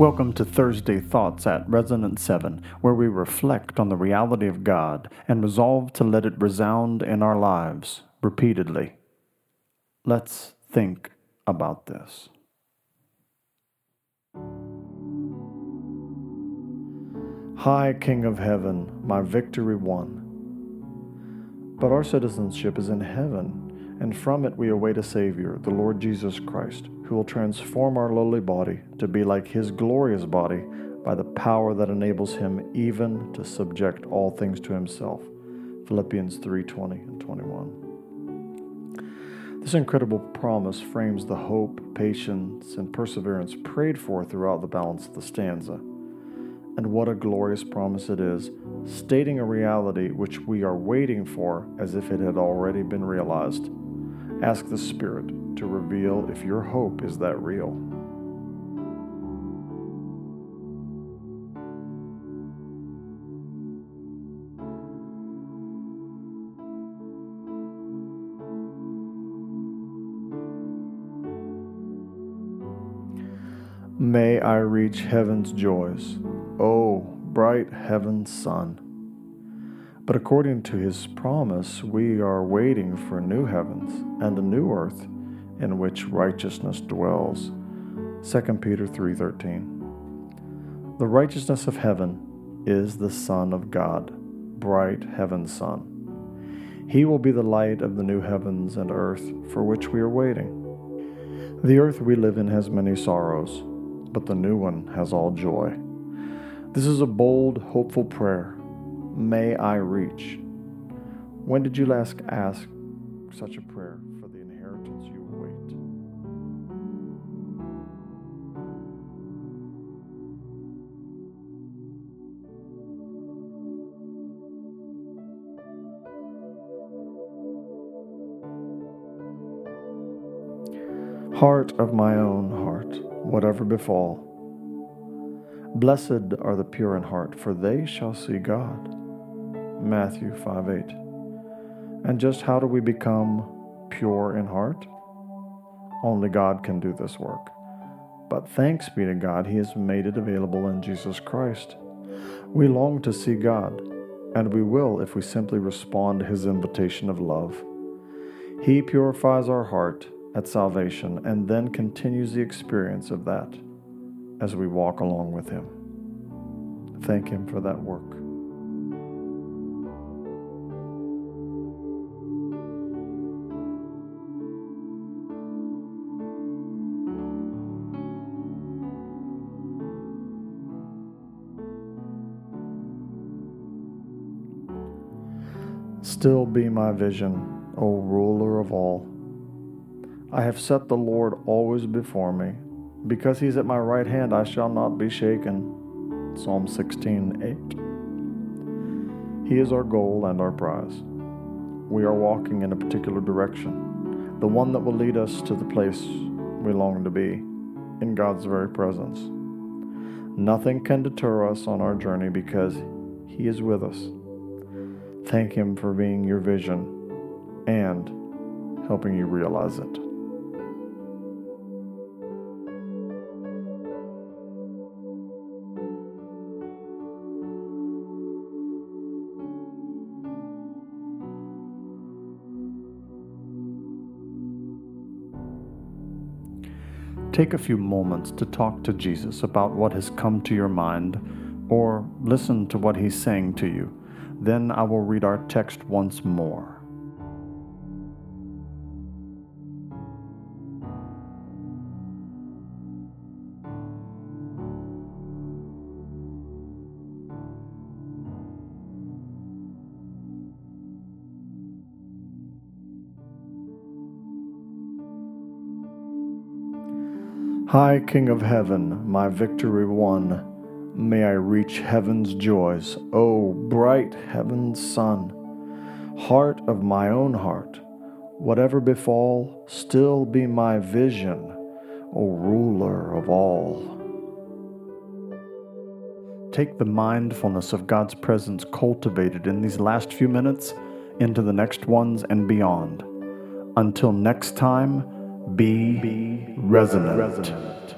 Welcome to Thursday Thoughts at Resonance 7, where we reflect on the reality of God and resolve to let it resound in our lives repeatedly. Let's think about this. High King of Heaven, my victory won. But our citizenship is in heaven, and from it we await a Savior, the Lord Jesus Christ who will transform our lowly body to be like his glorious body by the power that enables him even to subject all things to himself. Philippians 3:20 and 21. This incredible promise frames the hope, patience, and perseverance prayed for throughout the balance of the stanza. And what a glorious promise it is, stating a reality which we are waiting for as if it had already been realized. Ask the Spirit to reveal if your hope is that real. May I reach heaven's joys, O bright heaven's sun. But according to his promise, we are waiting for new heavens and a new earth in which righteousness dwells. 2 Peter 3:13. The righteousness of heaven is the Son of God, bright heaven's sun. He will be the light of the new heavens and earth for which we are waiting. The earth we live in has many sorrows, but the new one has all joy. This is a bold, hopeful prayer. May I reach. When did you last ask such a prayer? For the inheritance you await? Heart of my own heart, whatever befall, blessed are the pure in heart, for they shall see God. Matthew 5 8. And just how do we become pure in heart? Only God can do this work. But thanks be to God, He has made it available in Jesus Christ. We long to see God, and we will if we simply respond to His invitation of love. He purifies our heart at salvation and then continues the experience of that as we walk along with Him. Thank Him for that work. Still be my vision, O ruler of all. I have set the Lord always before me. Because he's at my right hand, I shall not be shaken. Psalm 16 8. He is our goal and our prize. We are walking in a particular direction, the one that will lead us to the place we long to be, in God's very presence. Nothing can deter us on our journey because He is with us. Thank Him for being your vision and helping you realize it. Take a few moments to talk to Jesus about what has come to your mind or listen to what he's saying to you. Then I will read our text once more. High King of Heaven, my victory won, may I reach heaven's joys. O bright heaven's sun, heart of my own heart, whatever befall, still be my vision, O ruler of all. Take the mindfulness of God's presence cultivated in these last few minutes into the next ones and beyond. Until next time, be, be resonant. resonant.